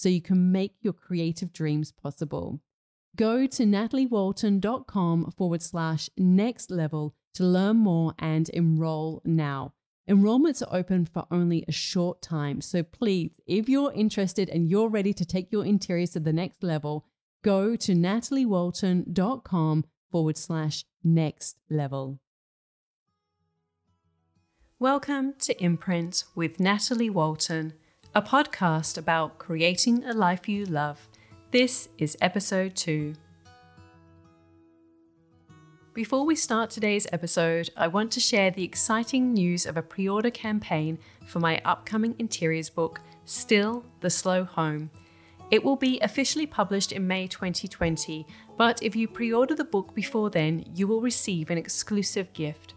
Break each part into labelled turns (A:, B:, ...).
A: so you can make your creative dreams possible. Go to nataliewalton.com forward slash next level to learn more and enroll now. Enrollments are open for only a short time, so please, if you're interested and you're ready to take your interiors to the next level, go to nataliewalton.com forward slash next level. Welcome to Imprint with Natalie Walton a podcast about creating a life you love. This is episode 2. Before we start today's episode, I want to share the exciting news of a pre order campaign for my upcoming interiors book, Still the Slow Home. It will be officially published in May 2020, but if you pre order the book before then, you will receive an exclusive gift.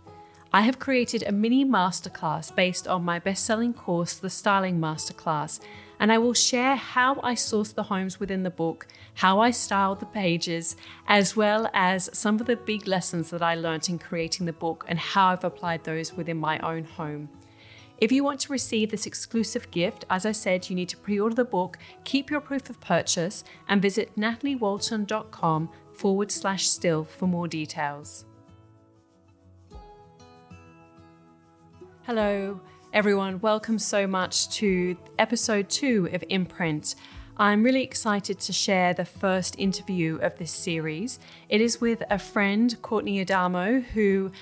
A: I have created a mini masterclass based on my best selling course, The Styling Masterclass, and I will share how I sourced the homes within the book, how I styled the pages, as well as some of the big lessons that I learned in creating the book and how I've applied those within my own home. If you want to receive this exclusive gift, as I said, you need to pre order the book, keep your proof of purchase, and visit nataliewalton.com forward slash still for more details. Hello, everyone. Welcome so much to episode two of Imprint. I'm really excited to share the first interview of this series. It is with a friend, Courtney Adamo, who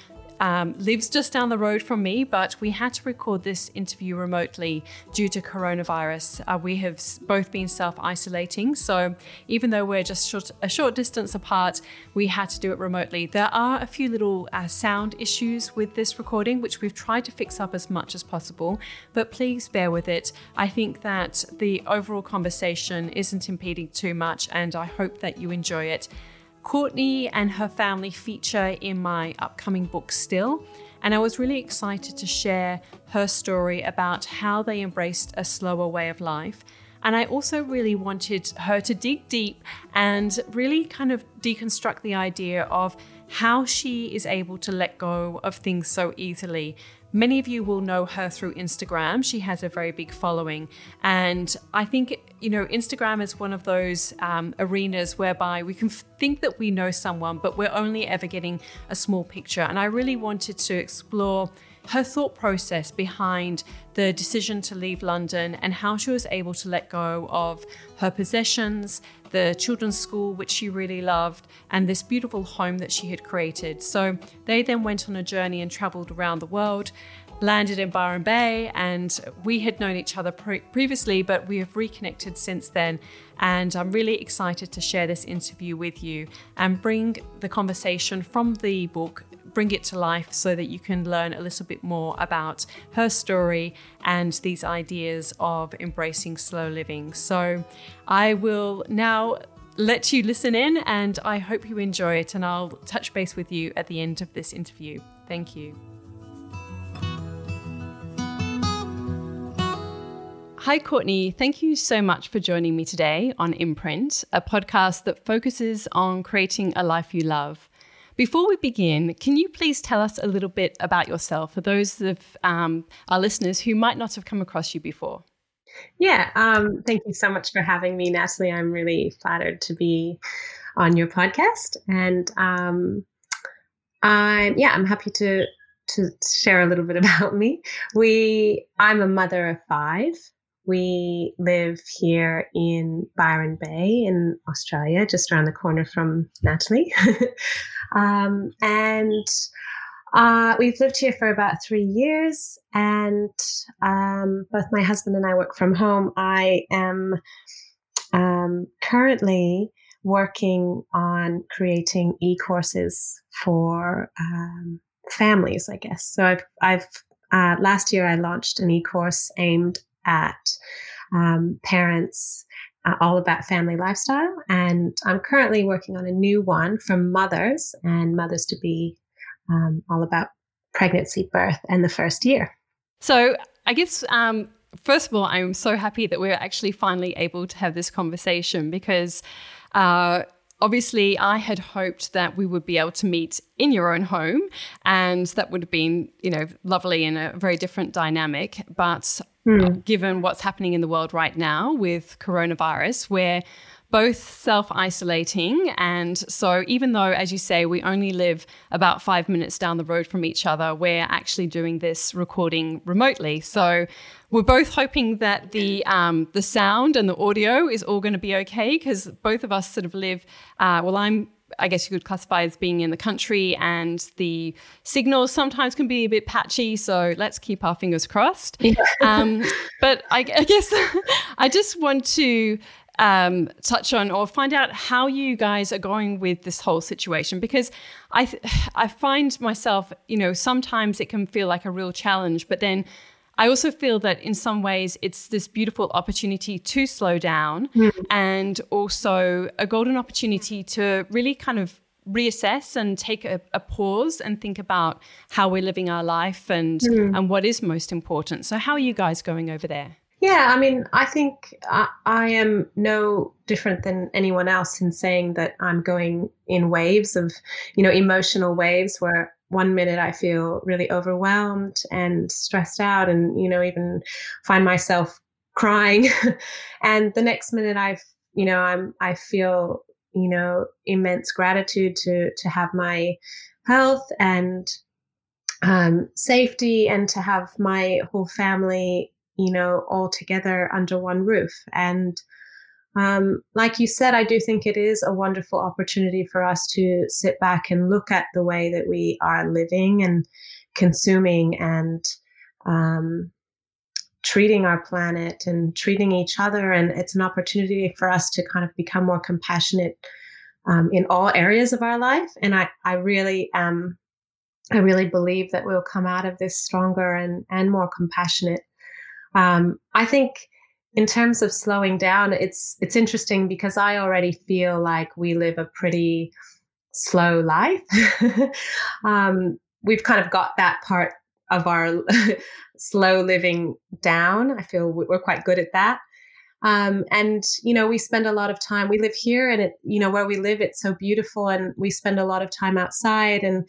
A: um, lives just down the road from me, but we had to record this interview remotely due to coronavirus. Uh, we have both been self isolating, so even though we're just short, a short distance apart, we had to do it remotely. There are a few little uh, sound issues with this recording, which we've tried to fix up as much as possible, but please bear with it. I think that the overall conversation isn't impeding too much, and I hope that you enjoy it. Courtney and her family feature in my upcoming book still, and I was really excited to share her story about how they embraced a slower way of life. And I also really wanted her to dig deep and really kind of deconstruct the idea of how she is able to let go of things so easily Many of you will know her through Instagram. She has a very big following. And I think, you know, Instagram is one of those um, arenas whereby we can think that we know someone, but we're only ever getting a small picture. And I really wanted to explore her thought process behind the decision to leave London and how she was able to let go of her possessions, the children's school, which she really loved, and this beautiful home that she had created. So they then went on a journey and traveled around the world. Landed in Byron Bay, and we had known each other pre- previously, but we have reconnected since then. And I'm really excited to share this interview with you and bring the conversation from the book bring it to life so that you can learn a little bit more about her story and these ideas of embracing slow living. So I will now let you listen in and I hope you enjoy it. And I'll touch base with you at the end of this interview. Thank you. Hi, Courtney. Thank you so much for joining me today on Imprint, a podcast that focuses on creating a life you love. Before we begin, can you please tell us a little bit about yourself for those of um, our listeners who might not have come across you before?
B: Yeah, um, thank you so much for having me, Natalie. I'm really flattered to be on your podcast, and um, I'm yeah, I'm happy to to share a little bit about me. We, I'm a mother of five. We live here in Byron Bay in Australia, just around the corner from Natalie. um, and uh, we've lived here for about three years, and um, both my husband and I work from home. I am um, currently working on creating e courses for um, families, I guess. So I've, I've uh, last year I launched an e course aimed at um, parents uh, all about family lifestyle. And I'm currently working on a new one from mothers and mothers to be um, all about pregnancy, birth, and the first year.
A: So I guess. Um, first of all, I'm so happy that we're actually finally able to have this conversation because uh, obviously I had hoped that we would be able to meet in your own home and that would have been, you know, lovely and a very different dynamic. But mm. given what's happening in the world right now with coronavirus, where both self isolating. And so, even though, as you say, we only live about five minutes down the road from each other, we're actually doing this recording remotely. So, we're both hoping that the um, the sound and the audio is all going to be okay because both of us sort of live. Uh, well, I'm I guess you could classify as being in the country, and the signals sometimes can be a bit patchy. So let's keep our fingers crossed. Yeah. um, but I, I guess I just want to um, touch on or find out how you guys are going with this whole situation because I th- I find myself you know sometimes it can feel like a real challenge but then I also feel that in some ways it's this beautiful opportunity to slow down mm. and also a golden opportunity to really kind of reassess and take a, a, pause and think about how we're living our life and mm. and what is most important. So how are you guys going over there?
B: Yeah, I mean, I think I, I, am no different than anyone else in saying that I'm going in waves of, you know, emotional waves where one minute I feel really overwhelmed and stressed out and, you know, even find myself crying. and the next minute I, you know, I'm, I feel, you know, immense gratitude to, to have my health and um, safety and to have my whole family you know, all together under one roof. And um, like you said, I do think it is a wonderful opportunity for us to sit back and look at the way that we are living and consuming and um, treating our planet and treating each other. And it's an opportunity for us to kind of become more compassionate um, in all areas of our life. And I, I really am. I really believe that we'll come out of this stronger and, and more compassionate um, I think in terms of slowing down, it's it's interesting because I already feel like we live a pretty slow life. um, we've kind of got that part of our slow living down. I feel we're quite good at that. Um, and you know, we spend a lot of time. We live here, and it, you know, where we live, it's so beautiful, and we spend a lot of time outside and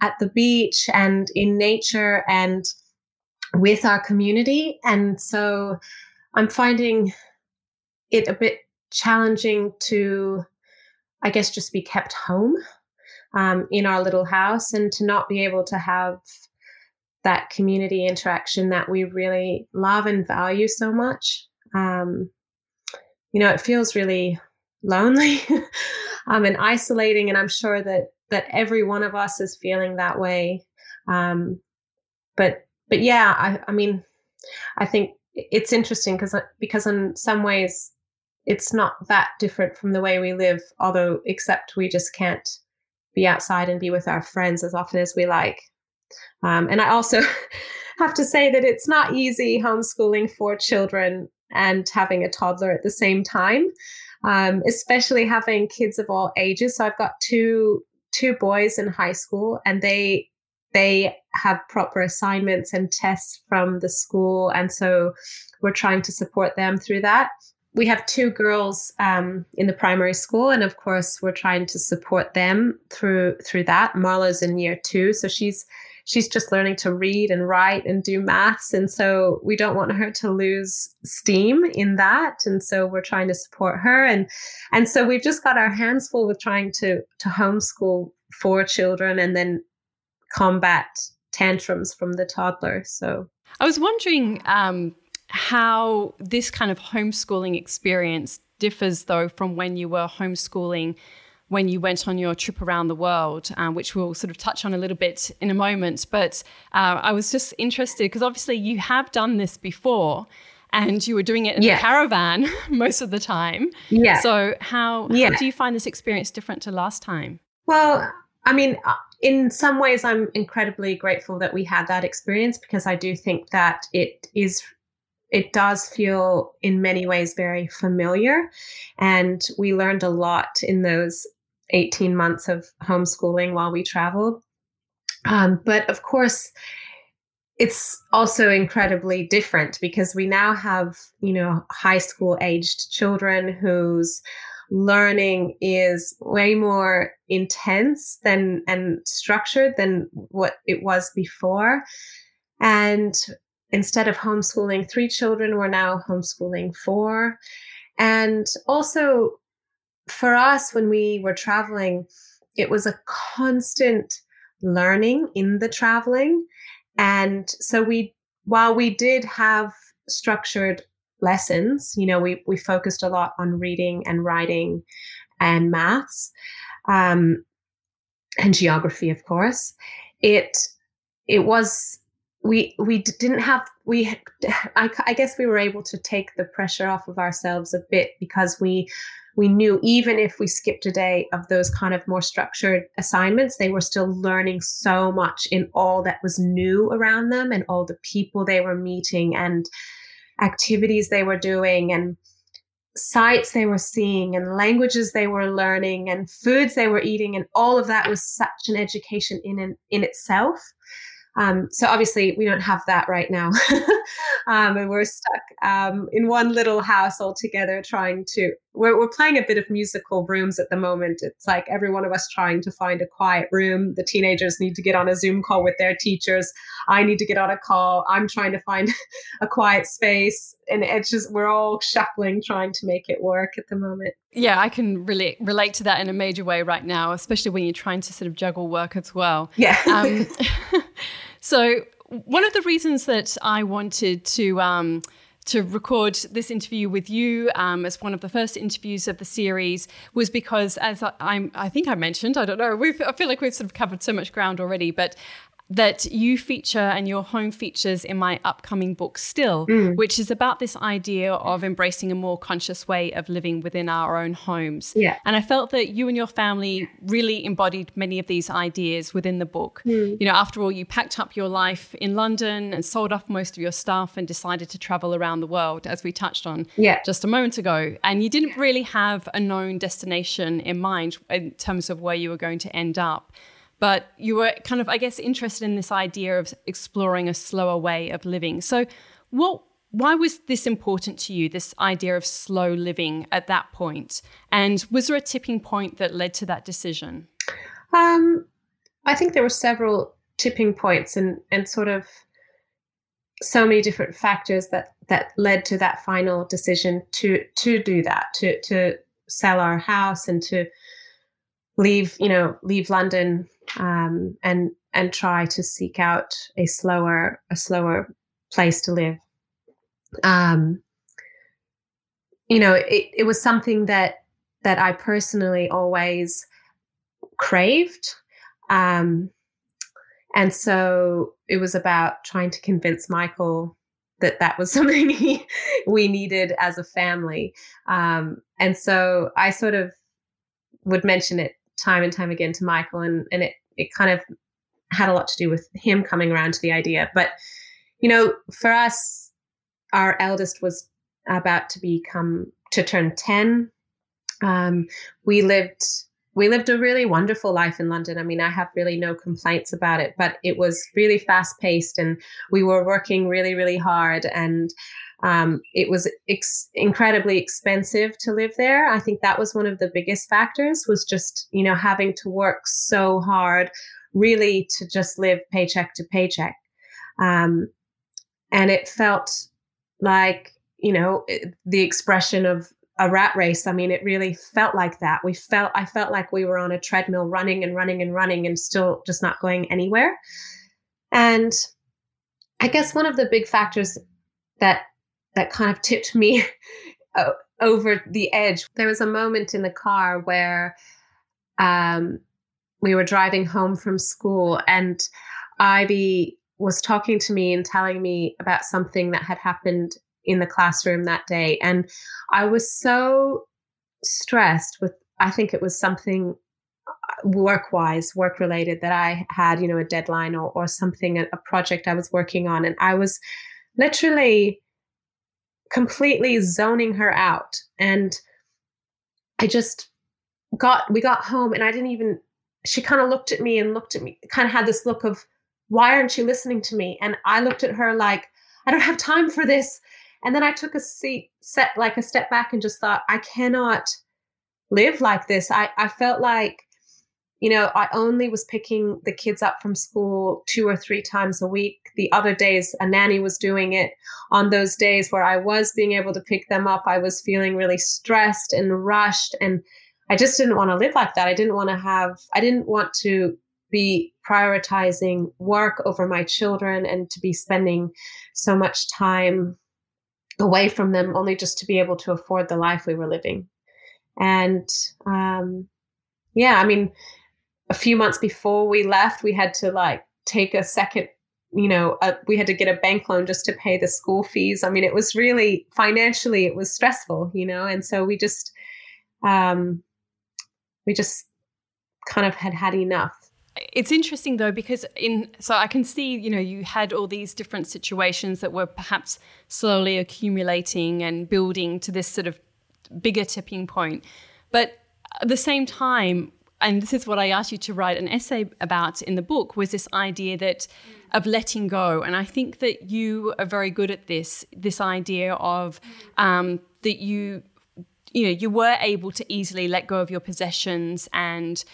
B: at the beach and in nature and with our community. And so I'm finding it a bit challenging to, I guess, just be kept home um, in our little house and to not be able to have that community interaction that we really love and value so much. Um, you know, it feels really lonely um, and isolating, and I'm sure that that every one of us is feeling that way. Um, but but yeah, I, I mean, I think it's interesting because because in some ways it's not that different from the way we live, although except we just can't be outside and be with our friends as often as we like. Um, and I also have to say that it's not easy homeschooling four children and having a toddler at the same time, um, especially having kids of all ages. So I've got two two boys in high school, and they they have proper assignments and tests from the school, and so we're trying to support them through that we have two girls um, in the primary school, and of course, we're trying to support them through through that. Marlow's in year two, so she's she's just learning to read and write and do maths, and so we don't want her to lose steam in that, and so we're trying to support her, and and so we've just got our hands full with trying to to homeschool four children, and then combat tantrums from the toddler. So
A: I was wondering. Um, how this kind of homeschooling experience differs, though, from when you were homeschooling when you went on your trip around the world, um, which we'll sort of touch on a little bit in a moment. But uh, I was just interested because obviously you have done this before and you were doing it in yeah. a caravan most of the time.
B: Yeah.
A: So, how, yeah. how do you find this experience different to last time?
B: Well, I mean, in some ways, I'm incredibly grateful that we had that experience because I do think that it is it does feel in many ways very familiar. And we learned a lot in those 18 months of homeschooling while we traveled. Um, but of course, it's also incredibly different because we now have, you know, high school aged children whose learning is way more intense than and structured than what it was before. And instead of homeschooling three children, we're now homeschooling four. And also for us, when we were traveling, it was a constant learning in the traveling. And so we, while we did have structured lessons, you know, we, we focused a lot on reading and writing and maths, um, and geography, of course. It, it was we we didn't have we I, I, guess we were able to take the pressure off of ourselves a bit because we we knew even if we skipped a day of those kind of more structured assignments they were still learning so much in all that was new around them and all the people they were meeting and activities they were doing and sights they were seeing and languages they were learning and foods they were eating and all of that was such an education in in, in itself um, so obviously we don't have that right now, um, and we're stuck um, in one little house all together trying to. We're, we're playing a bit of musical rooms at the moment. It's like every one of us trying to find a quiet room. The teenagers need to get on a Zoom call with their teachers. I need to get on a call. I'm trying to find a quiet space, and it's just we're all shuffling trying to make it work at the moment.
A: Yeah, I can really relate to that in a major way right now, especially when you're trying to sort of juggle work as well.
B: Yeah.
A: So one of the reasons that I wanted to um, to record this interview with you um, as one of the first interviews of the series was because, as I, I, think I mentioned, I don't know, I feel like we've sort of covered so much ground already, but that you feature and your home features in my upcoming book still mm. which is about this idea of embracing a more conscious way of living within our own homes
B: yeah.
A: and i felt that you and your family really embodied many of these ideas within the book mm. you know after all you packed up your life in london and sold off most of your stuff and decided to travel around the world as we touched on
B: yeah.
A: just a moment ago and you didn't really have a known destination in mind in terms of where you were going to end up but you were kind of, I guess, interested in this idea of exploring a slower way of living. So, what? Why was this important to you? This idea of slow living at that point? and was there a tipping point that led to that decision?
B: Um, I think there were several tipping points, and and sort of so many different factors that that led to that final decision to to do that to to sell our house and to leave you know leave London um, and and try to seek out a slower a slower place to live. Um, you know, it, it was something that that I personally always craved. Um, and so it was about trying to convince Michael that that was something he, we needed as a family. Um, and so I sort of would mention it time and time again to Michael, and, and it, it kind of had a lot to do with him coming around to the idea. But, you know, for us, our eldest was about to become, to turn 10. Um, we lived we lived a really wonderful life in London. I mean, I have really no complaints about it, but it was really fast paced and we were working really, really hard. And um, it was ex- incredibly expensive to live there. I think that was one of the biggest factors was just, you know, having to work so hard, really to just live paycheck to paycheck. Um, and it felt like, you know, the expression of a rat race. I mean, it really felt like that. We felt, I felt like we were on a treadmill running and running and running and still just not going anywhere. And I guess one of the big factors that that kind of tipped me over the edge. There was a moment in the car where um, we were driving home from school, and Ivy was talking to me and telling me about something that had happened in the classroom that day. And I was so stressed with, I think it was something uh, work wise, work related that I had, you know, a deadline or, or something, a, a project I was working on. And I was literally completely zoning her out. And I just got, we got home and I didn't even, she kind of looked at me and looked at me, kind of had this look of, why aren't you listening to me? And I looked at her like, I don't have time for this. And then I took a seat, set like a step back and just thought, I cannot live like this. I, I felt like you know, I only was picking the kids up from school two or three times a week. The other days, a nanny was doing it. On those days where I was being able to pick them up, I was feeling really stressed and rushed. And I just didn't want to live like that. I didn't want to have, I didn't want to be prioritizing work over my children and to be spending so much time away from them only just to be able to afford the life we were living. And um, yeah, I mean, a few months before we left, we had to like take a second, you know, we had to get a bank loan just to pay the school fees. I mean, it was really financially, it was stressful, you know, and so we just, um, we just kind of had had enough.
A: It's interesting though because in so I can see you know you had all these different situations that were perhaps slowly accumulating and building to this sort of bigger tipping point, but at the same time and this is what I asked you to write an essay about in the book was this idea that of letting go. And I think that you are very good at this this idea of um, that you you know you were able to easily let go of your possessions and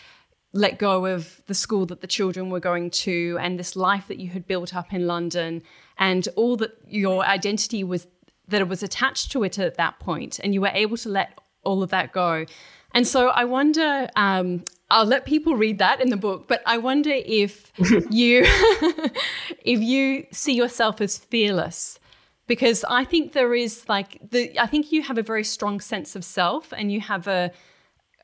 A: let go of the school that the children were going to and this life that you had built up in London and all that your identity was that it was attached to it at that point and you were able to let all of that go. And so I wonder, um, I'll let people read that in the book, but I wonder if you if you see yourself as fearless because I think there is like the I think you have a very strong sense of self and you have a,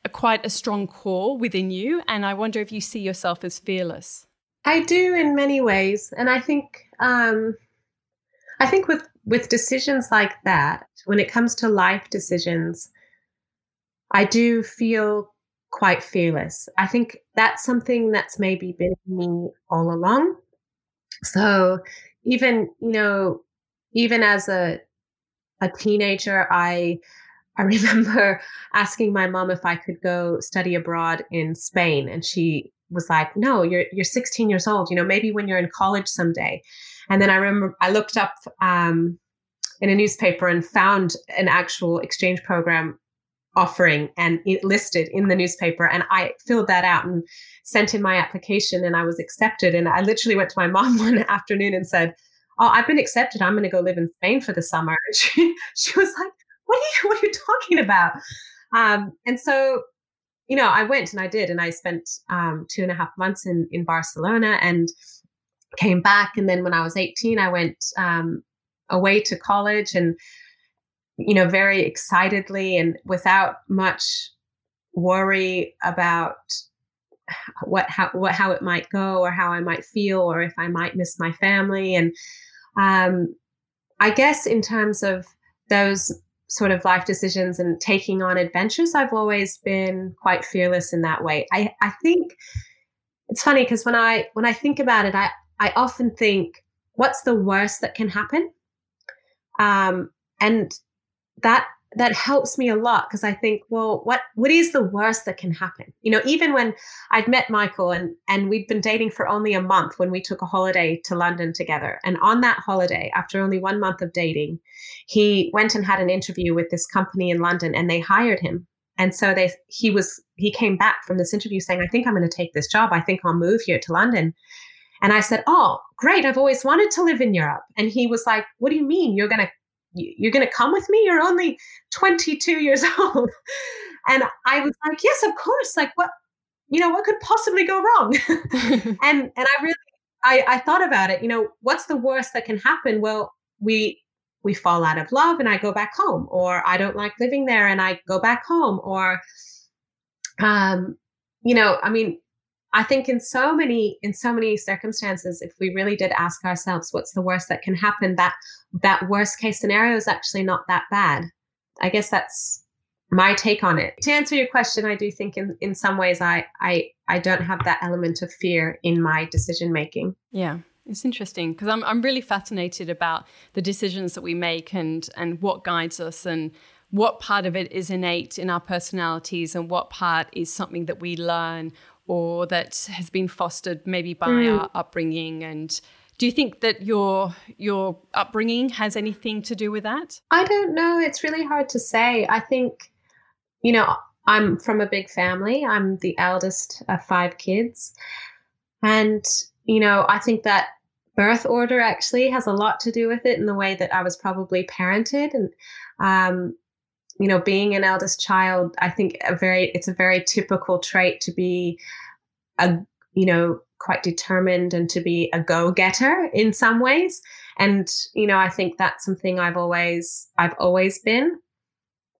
A: a quite a strong core within you and I wonder if you see yourself as fearless.
B: I do in many ways and I think um I think with with decisions like that when it comes to life decisions I do feel quite fearless. I think that's something that's maybe been me all along. So even, you know, even as a a teenager, I I remember asking my mom if I could go study abroad in Spain and she was like, "No, you're you're 16 years old. You know, maybe when you're in college someday." And then I remember I looked up um, in a newspaper and found an actual exchange program offering and it listed in the newspaper and i filled that out and sent in my application and i was accepted and i literally went to my mom one afternoon and said oh, I've been accepted. I'm going to go live in Spain for the summer. She, she was like, what are you, what are you talking about? Um, and so, you know, I went and I did, and I spent um, two and a half months in, in Barcelona and came back. And then when I was 18, I went um, away to college and, you know, very excitedly and without much worry about what how what how it might go or how I might feel or if I might miss my family and um, I guess in terms of those sort of life decisions and taking on adventures, I've always been quite fearless in that way. I, I think it's funny because when I when I think about it, I, I often think, what's the worst that can happen? Um, and that that helps me a lot because I think, well, what what is the worst that can happen? You know, even when I'd met Michael and and we'd been dating for only a month when we took a holiday to London together. And on that holiday, after only one month of dating, he went and had an interview with this company in London and they hired him. And so they he was he came back from this interview saying, I think I'm going to take this job. I think I'll move here to London. And I said, Oh, great. I've always wanted to live in Europe. And he was like, What do you mean? You're going to you're going to come with me? You're only 22 years old. And i was like yes of course like what you know what could possibly go wrong? And and i really I, I thought about it you know what's the worst that can happen? Well we we fall out of love and i go back home or i don't like living there and i go back home or um you know i mean I think in so many in so many circumstances, if we really did ask ourselves what's the worst that can happen, that that worst case scenario is actually not that bad. I guess that's my take on it. To answer your question, I do think in, in some ways I I I don't have that element of fear in my decision making.
A: Yeah. It's interesting because I'm I'm really fascinated about the decisions that we make and and what guides us and what part of it is innate in our personalities and what part is something that we learn or that has been fostered maybe by mm. our upbringing? And do you think that your your upbringing has anything to do with that?
B: I don't know. It's really hard to say. I think you know i'm from a big family. I'm the eldest of five kids. And you know i think that birth order actually has a lot to do with it in the way that i was probably parented. And um, you know, being an eldest child, I think a very it's a very typical trait to be a you know quite determined and to be a go-getter in some ways. And you know, I think that's something I've always I've always been.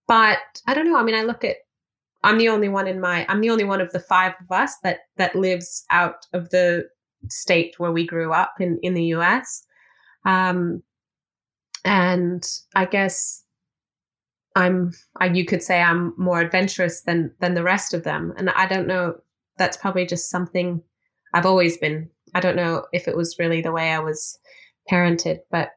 B: But I don't know. I mean, I look at I'm the only one in my I'm the only one of the five of us that that lives out of the state where we grew up in in the US. Um, and I guess I'm I, you could say I'm more adventurous than than the rest of them. And I don't know that's probably just something I've always been. I don't know if it was really the way I was parented but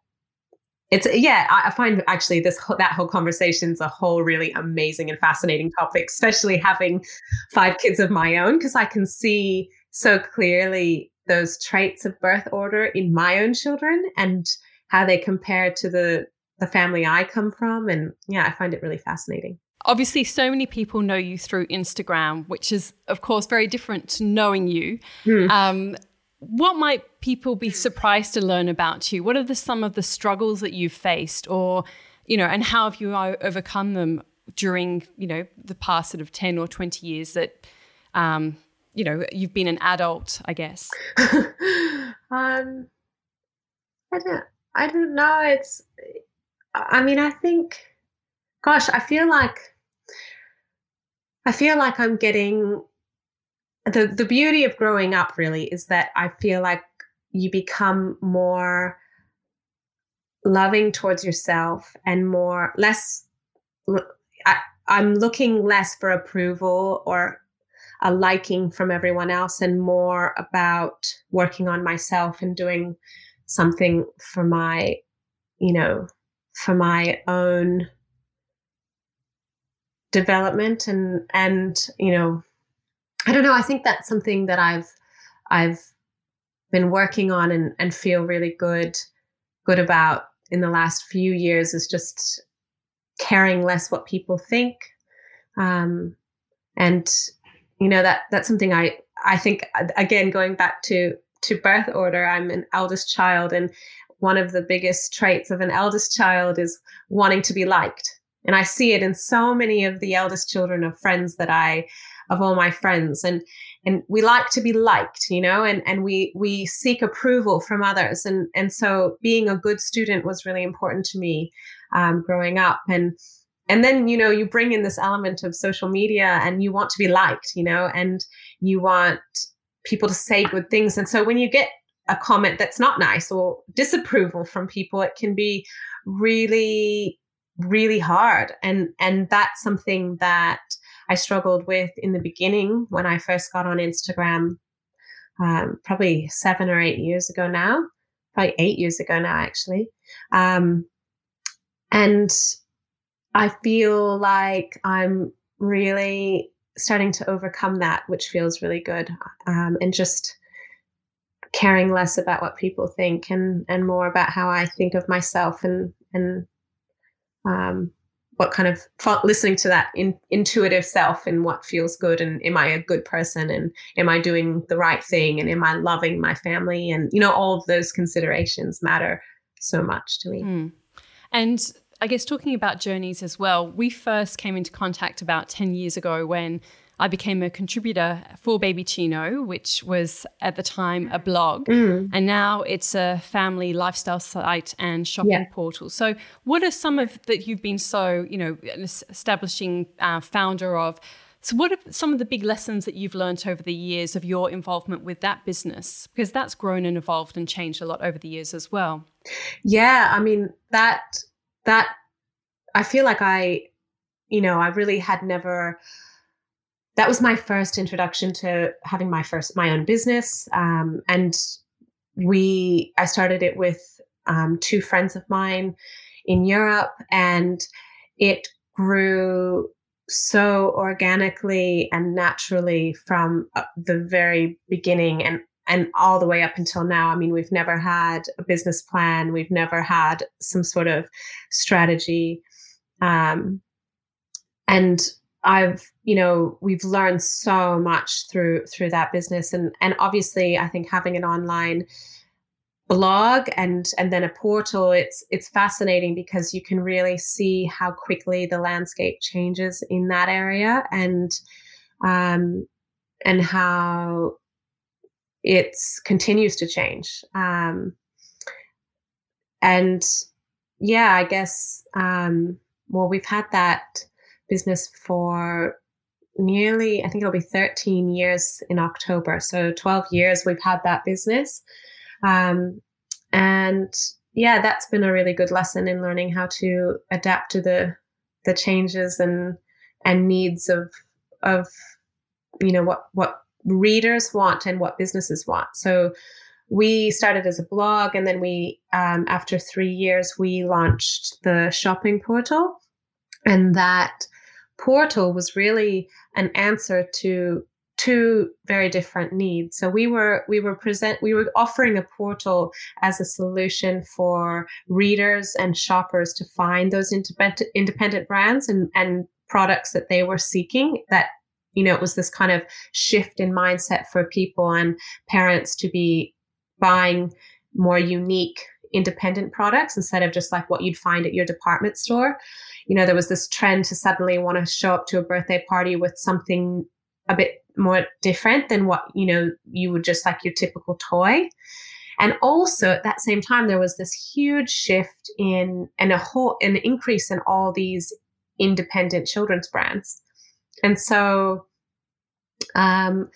B: it's yeah I find actually this that whole conversation is a whole really amazing and fascinating topic especially having five kids of my own because I can see so clearly those traits of birth order in my own children and how they compare to the the family I come from. And yeah, I find it really fascinating.
A: Obviously, so many people know you through Instagram, which is, of course, very different to knowing you. Mm. Um, what might people be surprised to learn about you? What are the, some of the struggles that you've faced, or you know, and how have you overcome them during you know the past sort of ten or twenty years that um, you know you've been an adult? I guess.
B: um, I don't. I don't know. It's I mean, I think, gosh, I feel like, I feel like I'm getting the the beauty of growing up. Really, is that I feel like you become more loving towards yourself and more less. I, I'm looking less for approval or a liking from everyone else and more about working on myself and doing something for my you know for my own development and and you know i don't know i think that's something that i've i've been working on and and feel really good good about in the last few years is just caring less what people think. Um and you know that that's something i i think again going back to to birth order i'm an eldest child and one of the biggest traits of an eldest child is wanting to be liked. And I see it in so many of the eldest children of friends that I of all my friends. And and we like to be liked you know and and we we seek approval from others. And and so being a good student was really important to me um, growing up. And and then you know you bring in this element of social media and you want to be liked you know and you want people to say good things. And so when you get a comment that's not nice or disapproval from people it can be really really hard and and that's something that I struggled with in the beginning when I first got on Instagram, um, probably seven or eight years ago now, probably eight years ago now, actually. Um, and I feel like I'm really starting to overcome that, which feels really good. Um, and just caring less about what people think and, and more about how I think of myself and, and, um, what kind of listening to that in, intuitive self and what feels good and am i a good person and am i doing the right thing and am i loving my family and you know all of those considerations matter so much to me mm.
A: and i guess talking about journeys as well we first came into contact about 10 years ago when I became a contributor for Babyccino, which was at the time a blog, mm. and now it's a family lifestyle site and shopping yeah. portal. So, what are some of that you've been so, you know, establishing uh, founder of? So, what are some of the big lessons that you've learned over the years of your involvement with that business? Because that's grown and evolved and changed a lot over the years as well.
B: Yeah, I mean that that I feel like I, you know, I really had never that was my first introduction to having my first my own business. Um, and we i started it with um, two friends of mine in europe and it grew so organically and naturally from uh, the very beginning and and all the way up until now. I mean we've never had a business plan. We've never had some sort of strategy. Um, and I've, you know, we've learned so much through through that business, and and obviously, I think having an online blog and and then a portal, it's it's fascinating because you can really see how quickly the landscape changes in that area, and um, and how it continues to change. Um, and yeah, I guess um, well, we've had that business for nearly, I think it'll be 13 years in October. So 12 years we've had that business. Um, and yeah, that's been a really good lesson in learning how to adapt to the the changes and and needs of of you know what what readers want and what businesses want. So we started as a blog, and then we um, after three years we launched the shopping portal, and that portal was really an answer to two very different needs. So we were we were present we were offering a portal as a solution for readers and shoppers to find those independent independent brands and and products that they were seeking that you know it was this kind of shift in mindset for people and parents to be buying more unique independent products instead of just like what you'd find at your department store you know, there was this trend to suddenly want to show up to a birthday party with something a bit more different than what, you know, you would just like your typical toy. And also at that same time, there was this huge shift in and a whole an increase in all these independent children's brands. And so um,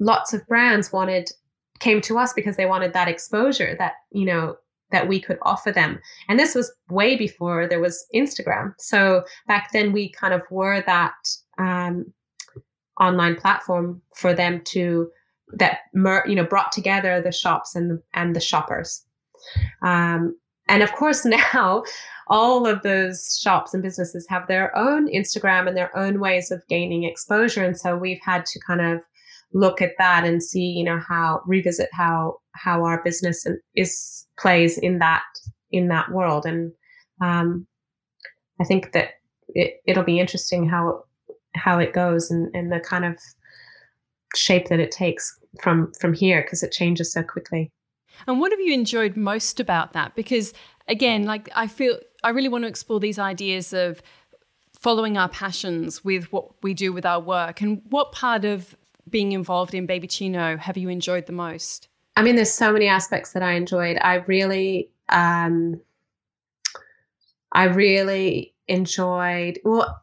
B: lots of brands wanted came to us because they wanted that exposure that, you know, that we could offer them. And this was way before there was Instagram. So back then we kind of were that um, online platform for them to that mer- you know brought together the shops and the, and the shoppers. Um, and of course now all of those shops and businesses have their own Instagram and their own ways of gaining exposure. And so we've had to kind of look at that and see, you know, how revisit how how our business is plays in that in that world. And um, I think that it, it'll be interesting how how it goes and, and the kind of shape that it takes from from here because it changes so quickly.
A: And what have you enjoyed most about that? Because again, like I feel I really want to explore these ideas of following our passions with what we do with our work. And what part of being involved in Babyccino have you enjoyed the most?
B: I mean, there's so many aspects that I enjoyed. I really, um, I really enjoyed well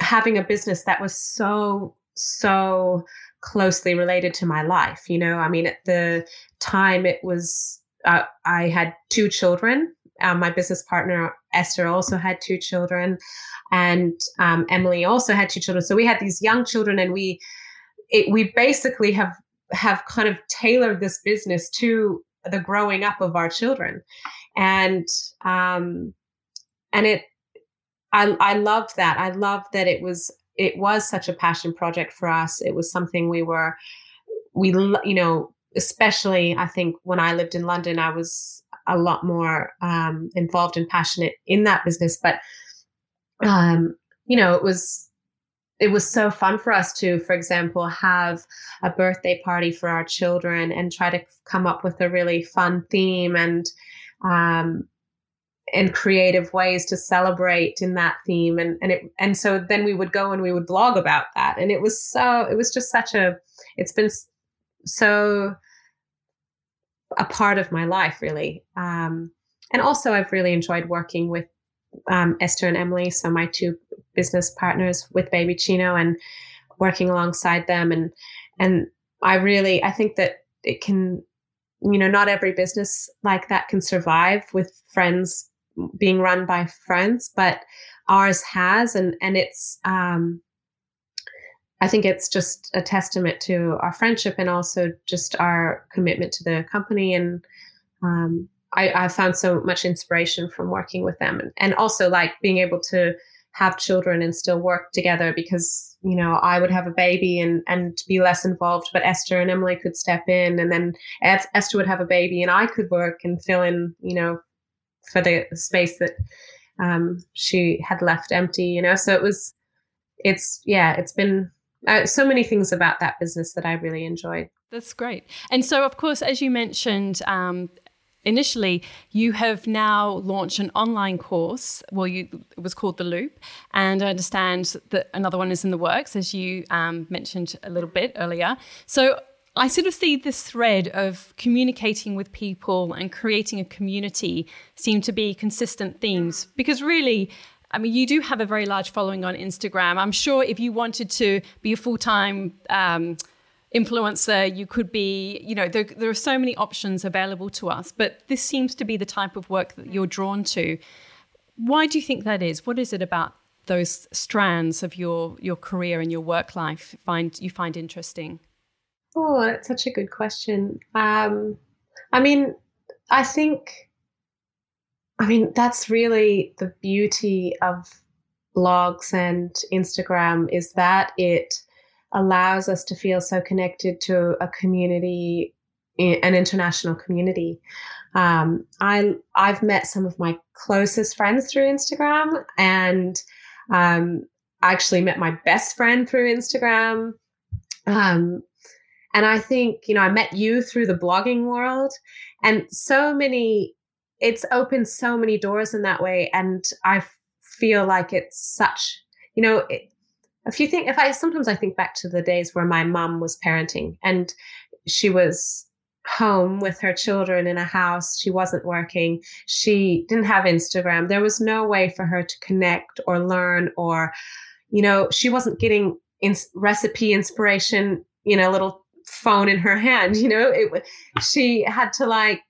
B: having a business that was so so closely related to my life. You know, I mean, at the time, it was uh, I had two children. Um, my business partner Esther also had two children, and um, Emily also had two children. So we had these young children, and we it, we basically have have kind of tailored this business to the growing up of our children, and um, and it I I love that. I love that it was it was such a passion project for us. It was something we were we you know especially I think when I lived in London, I was a lot more um, involved and passionate in that business, but um, you know, it was it was so fun for us to, for example, have a birthday party for our children and try to come up with a really fun theme and um, and creative ways to celebrate in that theme. And and it and so then we would go and we would blog about that. And it was so it was just such a it's been so a part of my life really. Um, and also I've really enjoyed working with um, Esther and Emily, so my two business partners with Babyccino, and working alongside them. And and I really I think that it can, you know, not every business like that can survive with friends being run by friends, but ours has, and and it's. Um, I think it's just a testament to our friendship and also just our commitment to the company and um, I, I found so much inspiration from working with them and, and also like being able to have children and still work together because you know I would have a baby and and be less involved, but Esther and Emily could step in, and then Esther would have a baby and I could work and fill in, you know, for the space that um, she had left empty. You know, so it was, it's yeah, it's been uh, so many things about that business that I really enjoyed.
A: That's great. And so, of course, as you mentioned, um, initially you have now launched an online course well you it was called the loop and i understand that another one is in the works as you um, mentioned a little bit earlier so i sort of see this thread of communicating with people and creating a community seem to be consistent themes because really I mean, you do have a very large following on Instagram. I'm sure if you wanted to be a full time um, influencer, you could be, you know, there, there are so many options available to us, but this seems to be the type of work that you're drawn to. Why do you think that is? What is it about those strands of your your career and your work life find you find interesting?
B: Oh, that's such a good question. Um, I mean, I think, I mean, that's really the beauty of blogs and Instagram is that it allows us to feel so connected to a community, an international community. Um, I I've met some of my closest friends through Instagram, and um, I actually met my best friend through Instagram. Um, and I think you know I met you through the blogging world, and so many. It's opened so many doors in that way, and I feel like it's such you know it, if you think if i sometimes i think back to the days where my mom was parenting and she was home with her children in a house she wasn't working she didn't have instagram there was no way for her to connect or learn or you know she wasn't getting in- recipe inspiration in a little phone in her hand you know it she had to like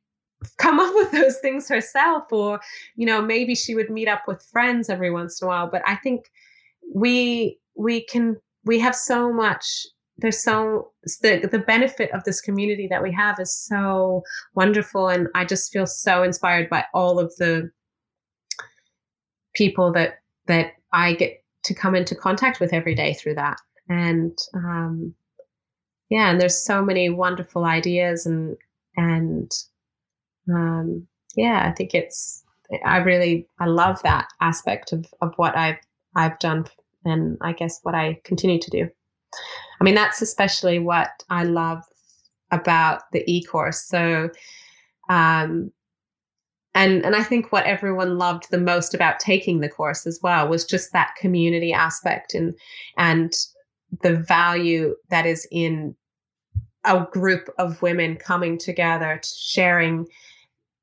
B: come up with those things herself or you know maybe she would meet up with friends every once in a while but i think we we can we have so much there's so the the benefit of this community that we have is so wonderful and i just feel so inspired by all of the people that that i get to come into contact with every day through that. And um yeah and there's so many wonderful ideas and and um yeah i think it's i really i love that aspect of of what i've i've done and I guess what I continue to do. I mean, that's especially what I love about the e course. So, um, and and I think what everyone loved the most about taking the course as well was just that community aspect and and the value that is in a group of women coming together sharing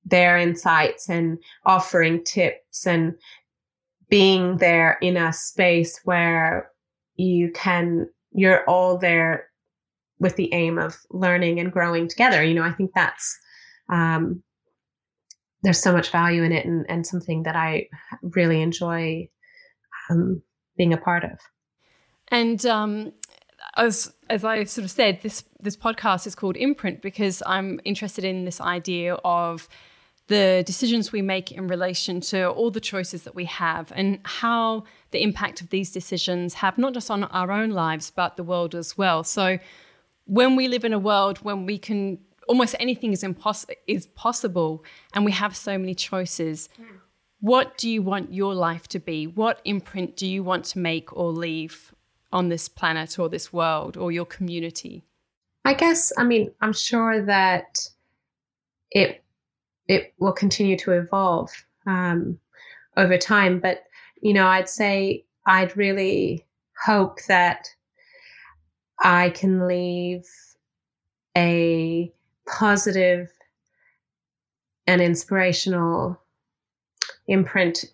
B: their insights and offering tips and being there in a space where you can you're all there with the aim of learning and growing together you know i think that's um, there's so much value in it and, and something that I really enjoy um, being a part of.
A: And um, as as I sort of said, this this podcast is called Imprint because I'm interested in this idea of the decisions we make in relation to all the choices that we have and how the impact of these decisions have not just on our own lives but the world as well. So when we live in a world when we can almost anything is impossible is possible and we have so many choices mm. what do you want your life to be what imprint do you want to make or leave on this planet or this world or your community
B: i guess i mean i'm sure that it it will continue to evolve um, over time. But you know i'd say i'd really hope that i can leave a positive and inspirational imprint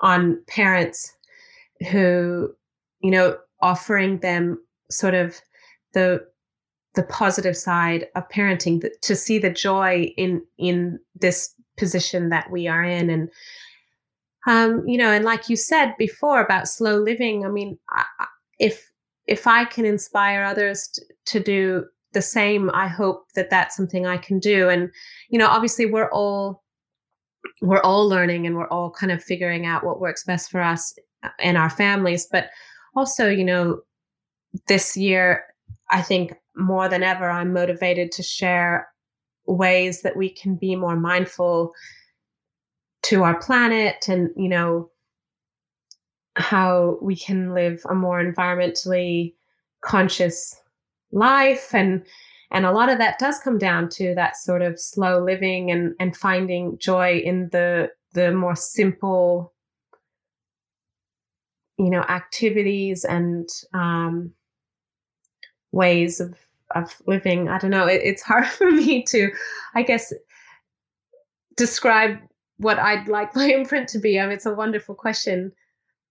B: on parents who you know offering them sort of the the positive side of parenting to see the joy in in this position that we are in. And um you know and like you said before about slow living i mean if if i can inspire others to, to do the same i hope that that's something i can do. And you know obviously we're all we're all learning and we're all kind of figuring out what works best for us and our families. But also you know this year i think more than ever i'm motivated to share ways that we can be more mindful to our planet and you know how we can live a more environmentally conscious life. And and a lot of that does come down to that sort of slow living and and finding joy in the the more simple you know activities and um, ways of of living. I don't know. It, it's hard for me to i guess describe what i'd like my imprint to be. I mean, it's a wonderful question.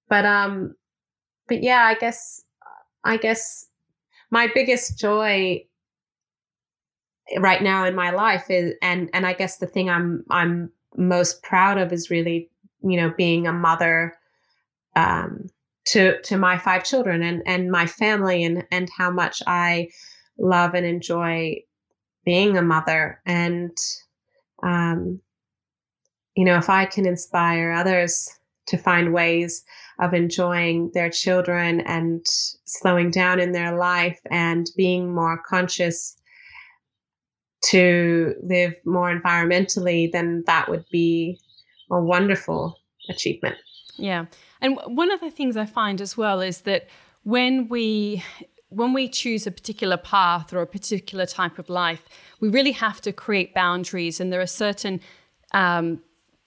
B: But um but yeah i guess i guess my biggest joy right now in my life is and and I guess the thing I'm I'm most proud of is really you know being a mother um to to my five children and and my family and and how much I love and enjoy being a mother and um you know if I can inspire others to find ways of enjoying their children and slowing down in their life and being more conscious to live more environmentally, then that would be a wonderful achievement.
A: Yeah. And one of the things I find as well is that when we when we choose a particular path or a particular type of life, we really have to create boundaries, and there are certain um,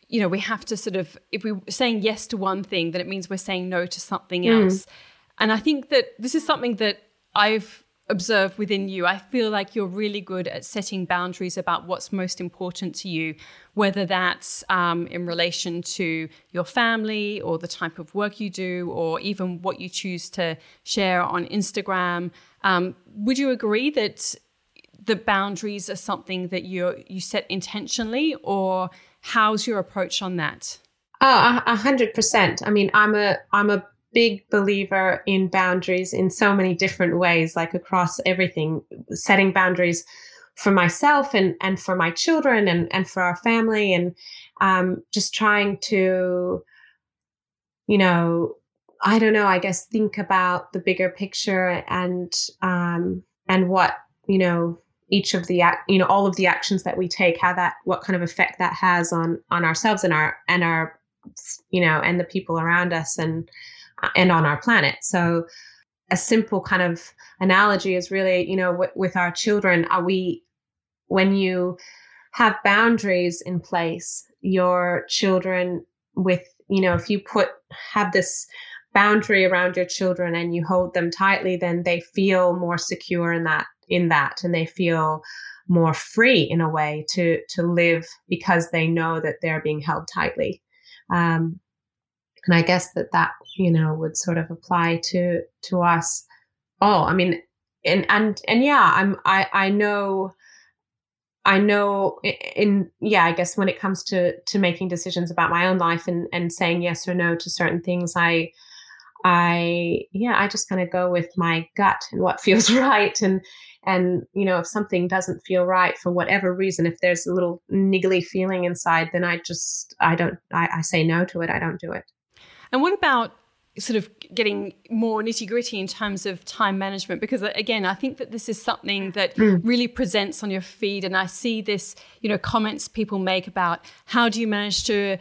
A: you know, we have to sort of, if we're saying yes to one thing, then it means we're saying no to something mm. else. And I think that this is something that I've observed within you. I feel like you're really good at setting boundaries about what's most important to you, whether that's um, in relation to your family or the type of work you do, or even what you choose to share on Instagram. Um, would you agree that the boundaries are something that you you set intentionally, or How's your approach on that?
B: Oh, a hundred percent. I mean, I'm a I'm a big believer in boundaries in so many different ways, like across everything, setting boundaries for myself and and for my children and and for our family, and um, just trying to, you know, I don't know. I guess think about the bigger picture and um, and what you know each of the you know all of the actions that we take how that what kind of effect that has on on ourselves and our and our you know and the people around us and and on our planet so a simple kind of analogy is really you know w- with our children are we when you have boundaries in place, your children with, you know, if you put, have this boundary around your children and you hold them tightly, then they feel more secure in that, in that, and they feel more free in a way to, to live because they know that they're being held tightly. Um, and I guess that that, you know, would sort of apply to, to us all. I mean, and, and, and yeah, I'm, I, I know, I know in yeah, I guess when it comes to to making decisions about my own life and and saying yes or no to certain things, I I yeah, I just kind of go with my gut and what feels right. And and you know if something doesn't feel right for whatever reason if there's a little niggly feeling inside then i just i don't I, I, say no to it. I don't do it
A: and what about sort of getting more nitty gritty in terms of time management because uh, again i think that this is something that mm. really presents on your feed and i see this you know comments people make about how do you manage to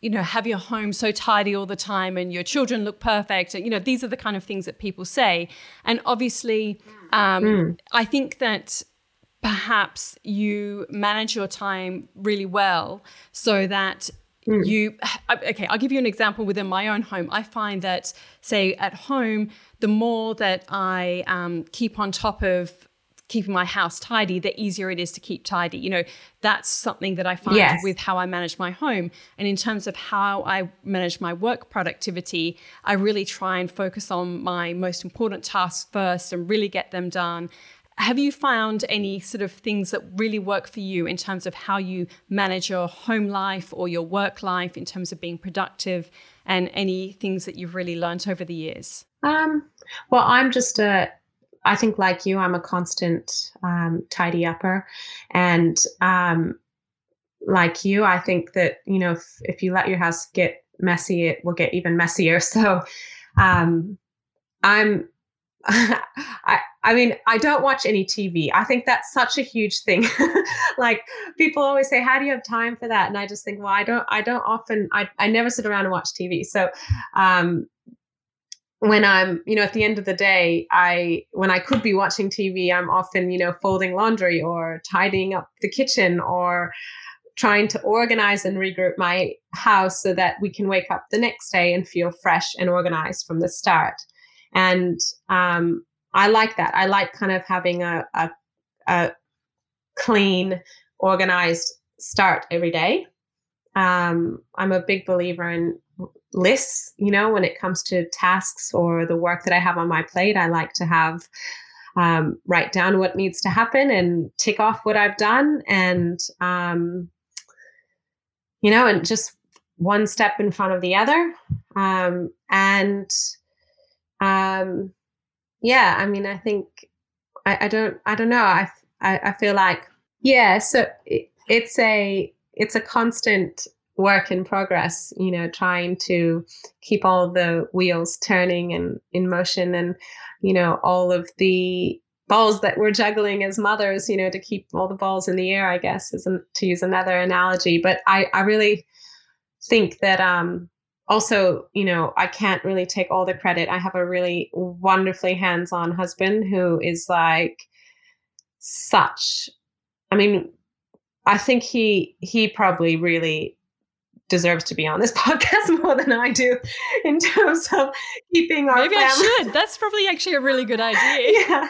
A: you know have your home so tidy all the time and your children look perfect and you know these are the kind of things that people say and obviously um, mm. i think that perhaps you manage your time really well so that Mm. You okay? I'll give you an example within my own home. I find that, say, at home, the more that I um, keep on top of keeping my house tidy, the easier it is to keep tidy. You know, that's something that I find yes. with how I manage my home. And in terms of how I manage my work productivity, I really try and focus on my most important tasks first and really get them done. Have you found any sort of things that really work for you in terms of how you manage your home life or your work life in terms of being productive and any things that you've really learned over the years?
B: Um, well, I'm just a, I think like you, I'm a constant um, tidy upper. And um, like you, I think that, you know, if, if you let your house get messy, it will get even messier. So um, I'm, I, I mean, I don't watch any TV. I think that's such a huge thing. like people always say, "How do you have time for that?" And I just think, well, I don't. I don't often. I I never sit around and watch TV. So, um, when I'm, you know, at the end of the day, I when I could be watching TV, I'm often, you know, folding laundry or tidying up the kitchen or trying to organize and regroup my house so that we can wake up the next day and feel fresh and organized from the start. And um, I like that. I like kind of having a, a, a clean, organized start every day. Um, I'm a big believer in lists, you know, when it comes to tasks or the work that I have on my plate. I like to have um, write down what needs to happen and tick off what I've done and, um, you know, and just one step in front of the other. Um, and um, yeah, I mean, I think I, I don't, I don't know. I, I, I feel like, yeah, so it, it's a, it's a constant work in progress, you know, trying to keep all the wheels turning and in motion and, you know, all of the balls that we're juggling as mothers, you know, to keep all the balls in the air, I guess, is an, to use another analogy. But I, I really think that um, also, you know, I can't really take all the credit. I have a really wonderfully hands on husband who is like such, I mean, I think he he probably really deserves to be on this podcast more than I do in terms of keeping our
A: maybe
B: family.
A: I should. That's probably actually a really good idea.
B: yeah.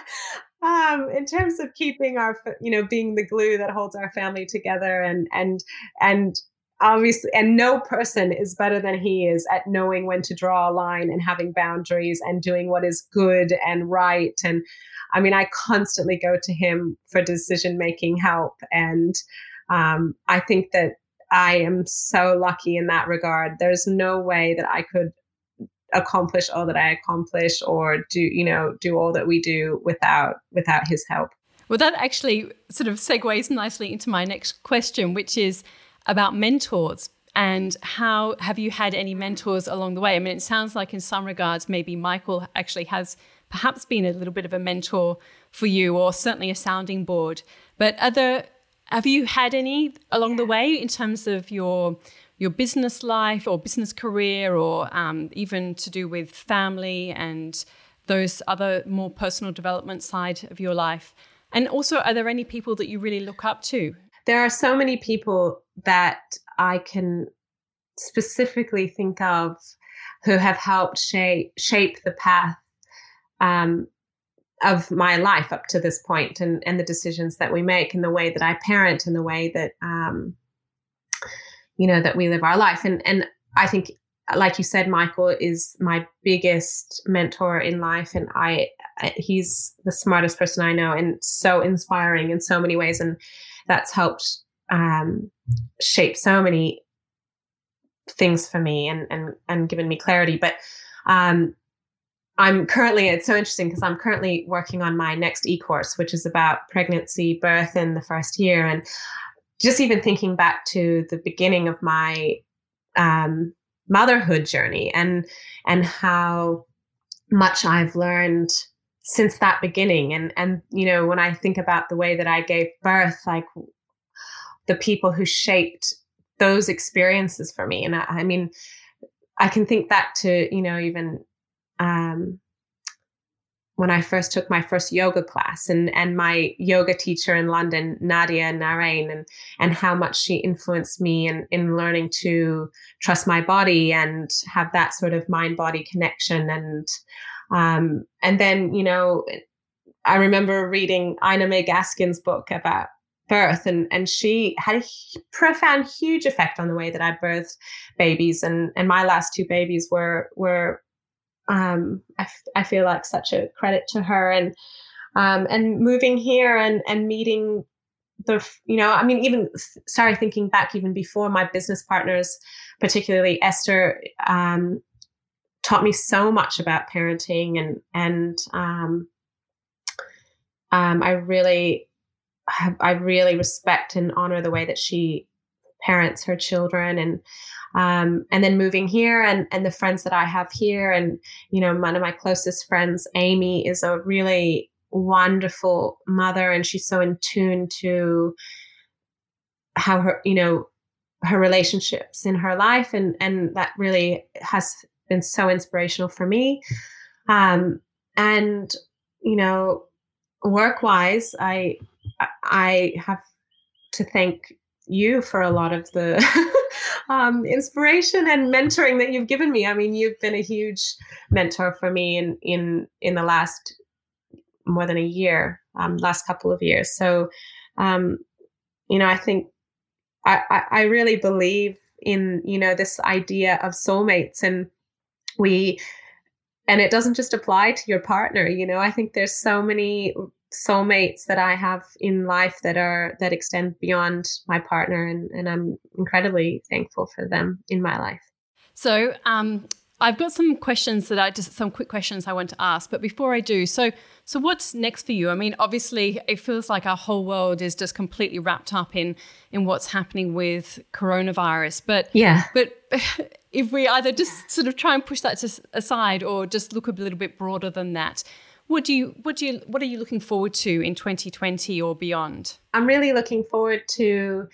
B: Um, in terms of keeping our, you know, being the glue that holds our family together, and and and obviously and no person is better than he is at knowing when to draw a line and having boundaries and doing what is good and right. And i mean i constantly go to him for decision making help. And um, i think that i am so lucky in that regard. There's no way that i could accomplish all that i accomplish or do you know do all that we do without without his help.
A: Well that actually sort of segues nicely into my next question which is about mentors and how have you had any mentors along the way? I mean, it sounds like in some regards, maybe Michael actually has perhaps been a little bit of a mentor for you, or certainly a sounding board. But other, have you had any along the way in terms of your your business life or business career, or um, even to do with family and those other more personal development side of your life? And also, are there any people that you really look up to?
B: there are so many people that I can specifically think of who have helped shape shape the path um, of my life up to this point and, and the decisions that we make and the way that I parent and the way that um, you know that we live our life. And and I think like you said Michael is my biggest mentor in life and I he's the smartest person I know and so inspiring in so many ways and that's helped um, shape so many things for me and and and given me clarity but um, I'm currently, it's so interesting because I'm currently working on my next e course, which is about pregnancy, birth in the first year. And just even thinking back to the beginning of my um, motherhood journey and and how much I've learned since that beginning. And and you know, when I think about the way that I gave birth, like the people who shaped those experiences for me. And I, I mean, I can think back to, you know, even um, when I first took my first yoga class and and my yoga teacher in London, Nadia Narain, and and how much she influenced me in in learning to trust my body and have that sort of mind body connection and um, and then you know I remember reading Ina May Gaskin's book about birth and and she had a profound huge effect on the way that I birthed babies and and my last two babies were were um, I, f- I feel like such a credit to her and um, and moving here and and meeting the you know I mean even sorry thinking back even before my business partners particularly Esther um, taught me so much about parenting and and um, um, I really I really respect and honor the way that she parents her children and um, and then moving here and and the friends that I have here and you know one of my closest friends Amy is a really wonderful mother and she's so in tune to how her you know her relationships in her life and and that really has been so inspirational for me. Um and you know work wise i i have to thank you for a lot of the um, inspiration and mentoring that you've given me. I mean, you've been a huge mentor for me in in in the last more than a year, um, last couple of years. So, um, you know, I think I, I, I really believe in you know this idea of soulmates, and we and it doesn't just apply to your partner. You know, I think there's so many soulmates that I have in life that are that extend beyond my partner, and and I'm incredibly thankful for them in my life.
A: So, um, I've got some questions that I just some quick questions I want to ask, but before I do, so so what's next for you? I mean, obviously, it feels like our whole world is just completely wrapped up in in what's happening with coronavirus, but
B: yeah,
A: but. If we either just sort of try and push that aside or just look a little bit broader than that, what do you what do you what are you looking forward to in 2020 or beyond?
B: I'm really looking forward to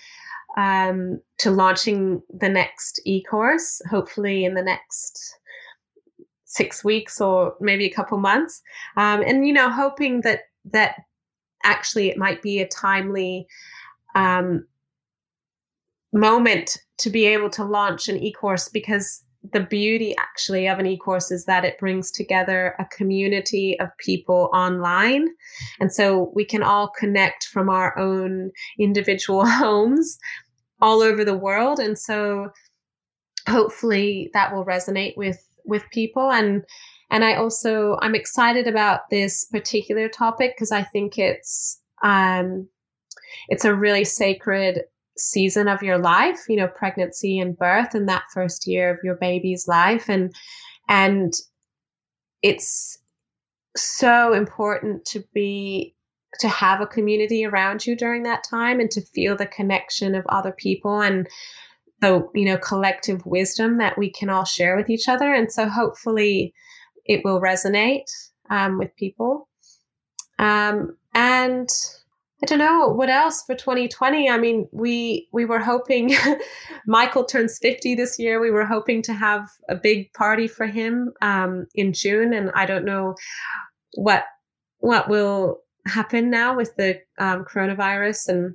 B: um, to launching the next e-course, hopefully in the next six weeks or maybe a couple months, um, and you know, hoping that that actually it might be a timely um, moment to be able to launch an e-course because the beauty actually of an e-course is that it brings together a community of people online. And so we can all connect from our own individual homes all over the world. And so hopefully that will resonate with with people. And and i also i'm excited about this particular topic because i think it's um it's a really sacred season of your life you know pregnancy and birth and that first year of your baby's life. And and it's so important to be to have a community around you during that time and to feel the connection of other people and the you know collective wisdom that we can all share with each other. And so hopefully it will resonate um, with people. Um, and I don't know what else for 2020. I mean, we we were hoping Michael turns 50 this year. We were hoping to have a big party for him um, in June, and I don't know what what will happen now with the um, coronavirus and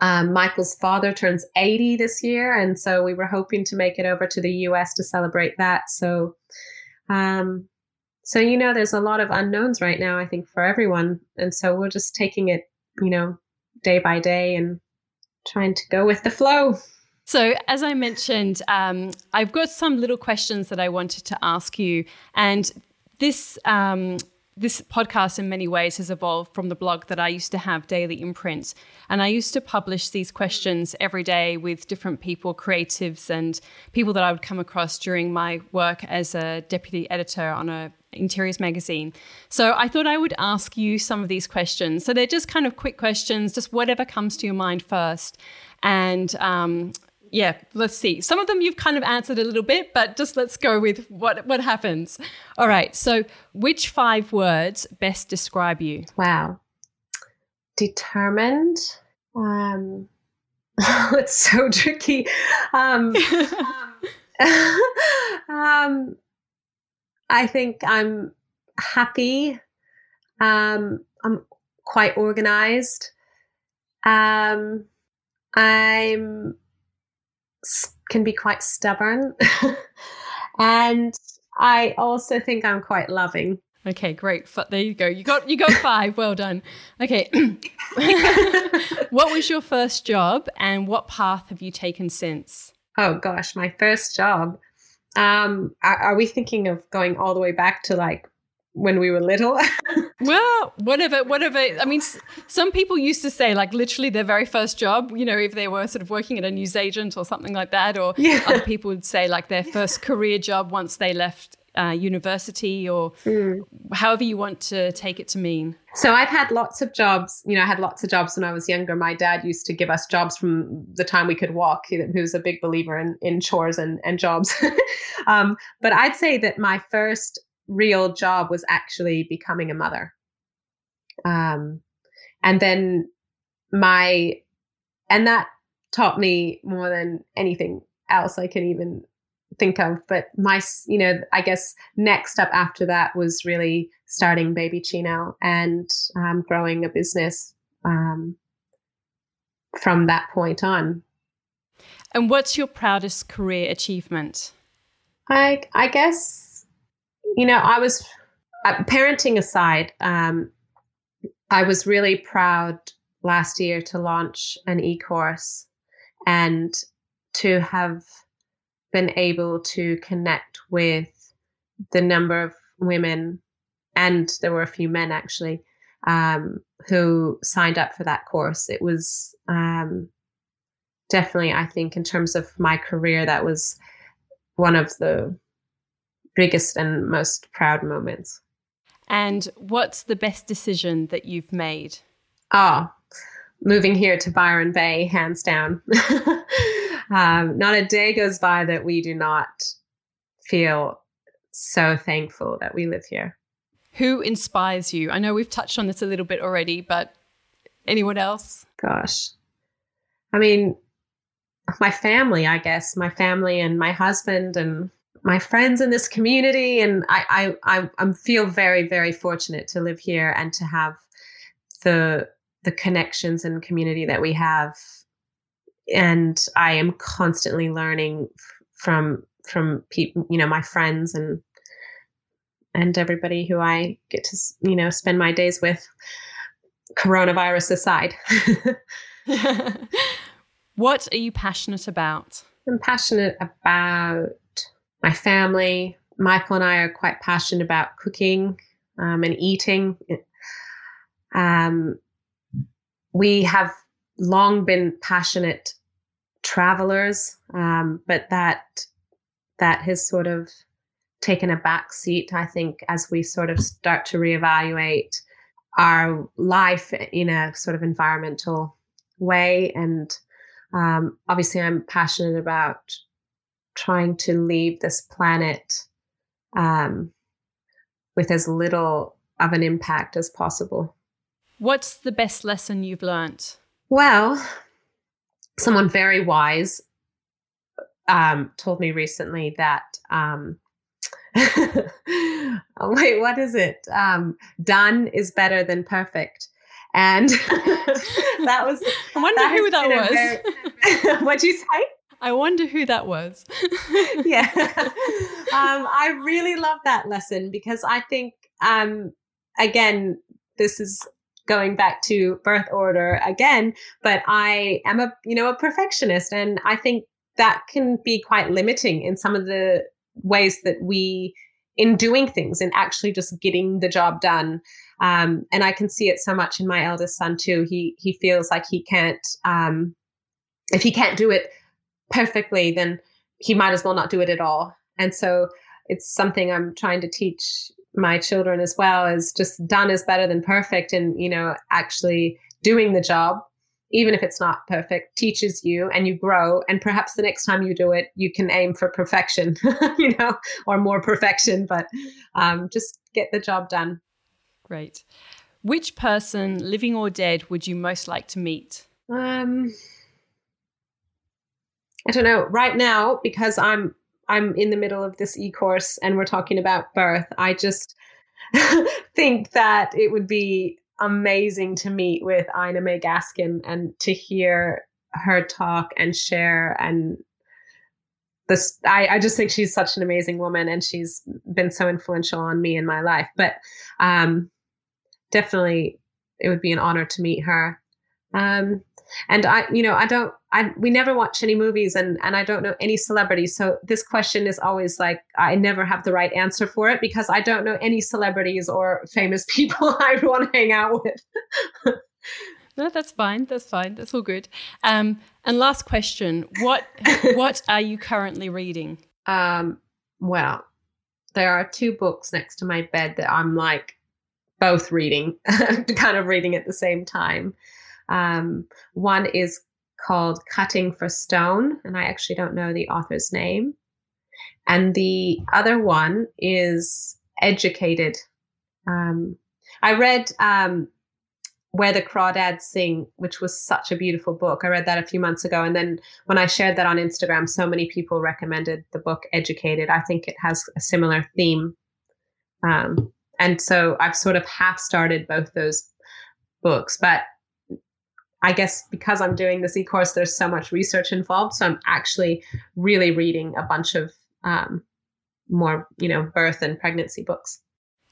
B: um, Michael's father turns 80 this year. And so we were hoping to make it over to the US to celebrate that. So, um, so, you know, there's a lot of unknowns right now, I think, for everyone. And so we're just taking it, you know, day by day and trying to go with the flow.
A: So, as I mentioned, um, I've got some little questions that I wanted to ask you. And this um, this podcast in many ways has evolved from the blog that I used to have, Daily Imprint. And I used to publish these questions every day with different people, creatives, and people that I would come across during my work as a deputy editor on a interiors magazine. So I thought I would ask you some of these questions. So they're just kind of quick questions, just whatever comes to your mind first. And um, yeah, let's see. Some of them you've kind of answered a little bit, but just let's go with what what happens. All right. So, which five words best describe you?
B: Wow. Determined. Um it's so tricky. Um, um I think I'm happy. Um I'm quite organized. Um I'm can be quite stubborn. and I also think I'm quite loving.
A: Okay, great. There you go. You got you got five. well done. Okay. what was your first job and what path have you taken since?
B: Oh gosh, my first job. Um are, are we thinking of going all the way back to like when we were little.
A: well, whatever, whatever. I mean, some people used to say like literally their very first job, you know, if they were sort of working at a newsagent or something like that, or yeah. other people would say like their first career job once they left uh, university or mm. however you want to take it to mean.
B: So I've had lots of jobs. You know, I had lots of jobs when I was younger. My dad used to give us jobs from the time we could walk. He, he was a big believer in, in chores and, and jobs. um, but I'd say that my first real job was actually becoming a mother. Um, and then my, and that taught me more than anything else I can even think of. But my, you know, I guess next up after that was really starting Babyccino and um, growing a business um, from that point on.
A: And what's your proudest career achievement?
B: I I guess you know, I was uh, parenting aside. Um, I was really proud last year to launch an e-course and to have been able to connect with the number of women and there were a few men actually um, who signed up for that course. It was um, definitely, I think, in terms of my career, that was one of the biggest and most proud moments.
A: And what's the best decision that you've made?
B: Ah, oh, moving here to Byron Bay, hands down. um, not a day goes by that we do not feel so thankful that we live here.
A: Who inspires you? I know we've touched on this a little bit already, but anyone else?
B: Gosh. I mean, my family, I guess, my family and my husband and my friends in this community and I, I I i feel very very fortunate to live here and to have the the connections and community that we have. And I am constantly learning from from people you know my friends and and everybody who I get to you know spend my days with. Coronavirus aside.
A: What are you passionate about?
B: I'm passionate about my family. Michael and I are quite passionate about cooking um, and eating. Um, we have long been passionate travelers, um, but that that has sort of taken a back seat, I think, as we sort of start to reevaluate our life in a sort of environmental way. And um, obviously, I'm passionate about trying to leave this planet um, with as little of an impact as possible.
A: What's the best lesson you've learned?
B: Well, someone very wise um, told me recently that. Um, oh, wait, what is it? Um, done is better than perfect. And that was.
A: I wonder
B: that
A: who that was.
B: Very, what'd you say?
A: I wonder who that was.
B: yeah. Um, I really love that lesson because I think, um, again, this is going back to birth order again, but I am a, you know, a perfectionist. And I think that can be quite limiting in some of the ways that we in doing things and actually just getting the job done. Um, and I can see it so much in my eldest son too. He he feels like he can't um, if he can't do it perfectly, then he might as well not do it at all. And so it's something I'm trying to teach my children as well is just done is better than perfect and you know actually doing the job even if it's not perfect teaches you and you grow and perhaps the next time you do it you can aim for perfection you know or more perfection but um, just get the job done.
A: Great. Which person living or dead would you most like to meet?
B: Um i don't know right now because i'm i'm in the middle of this e-course and we're talking about birth i just think that it would be amazing to meet with Ina May Gaskin and to hear her talk and share and this I, I just think she's such an amazing woman and she's been so influential on me in my life. But um definitely it would be an honor to meet her. Um and I, you know, I don't, I, we never watch any movies and, and I don't know any celebrities. So this question is always like, I never have the right answer for it because I don't know any celebrities or famous people I want to hang out with.
A: no, that's fine. That's fine. That's all good. Um, and last question, what, what are you currently reading?
B: Um, well, there are two books next to my bed that I'm like both reading, kind of reading at the same time. Um, one is called Cutting for Stone, and I actually don't know the author's name. And the other one is Educated. Um, I read um, Where the Crawdads Sing, which was such a beautiful book. I read that a few months ago. And then when I shared that on Instagram, so many people recommended the book Educated. I think it has a similar theme. Um, and so I've sort of half started both those books, but I guess because I'm doing this e-course, there's so much research involved. So I'm actually really reading a bunch of um, more, you know, birth and pregnancy books.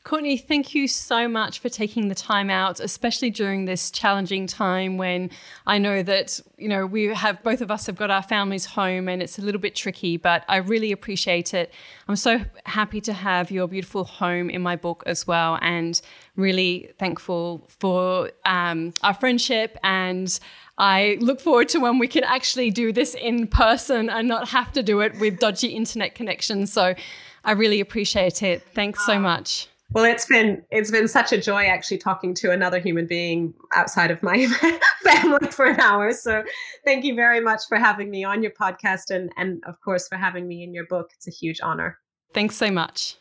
A: Courtney, thank you so much for taking the time out, especially during this challenging time when I know that, you know, we have both of us have got our families home and it's a little bit tricky, but I really appreciate it. I'm so happy to have your beautiful home in my book as well and really thankful for um, our friendship and I look forward to when we can actually do this in person and not have to do it with dodgy internet connections. So I really appreciate it. Thanks so much.
B: Well, it's been it's been such a joy actually talking to another human being outside of my family for an hour. So, thank you very much for having me on your podcast and and of course for having me in your book. It's a huge honor.
A: Thanks so much.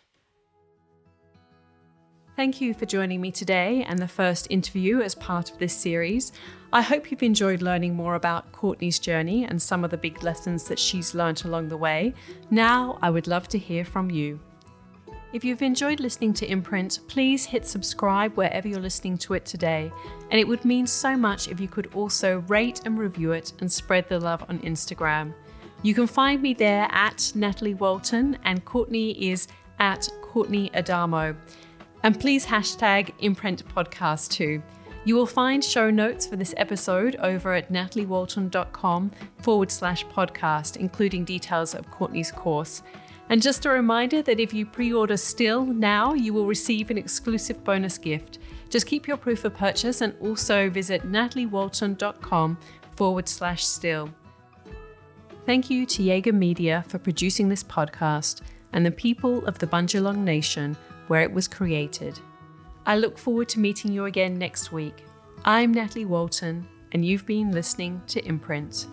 A: Thank you for joining me today and the first interview as part of this series. I hope you've enjoyed learning more about Courtney's journey and some of the big lessons that she's learnt along the way. Now, I would love to hear from you. If you've enjoyed listening to Imprint, please hit subscribe wherever you're listening to it today. And it would mean so much if you could also rate and review it and spread the love on Instagram. You can find me there at Natalie Walton, and Courtney is at Courtney Adamo. And please hashtag Imprint Podcast too. You will find show notes for this episode over at nataliewalton.com forward slash podcast, including details of Courtney's course. And just a reminder that if you pre order still now, you will receive an exclusive bonus gift. Just keep your proof of purchase and also visit nataliewalton.com forward slash still. Thank you to Jaeger Media for producing this podcast and the people of the Bundjalung Nation where it was created. I look forward to meeting you again next week. I'm Natalie Walton, and you've been listening to Imprint.